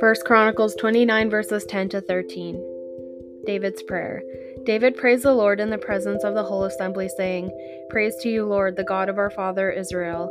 First Chronicles 29 verses 10 to 13. David's prayer. David praised the Lord in the presence of the whole assembly, saying, Praise to you, Lord, the God of our father Israel.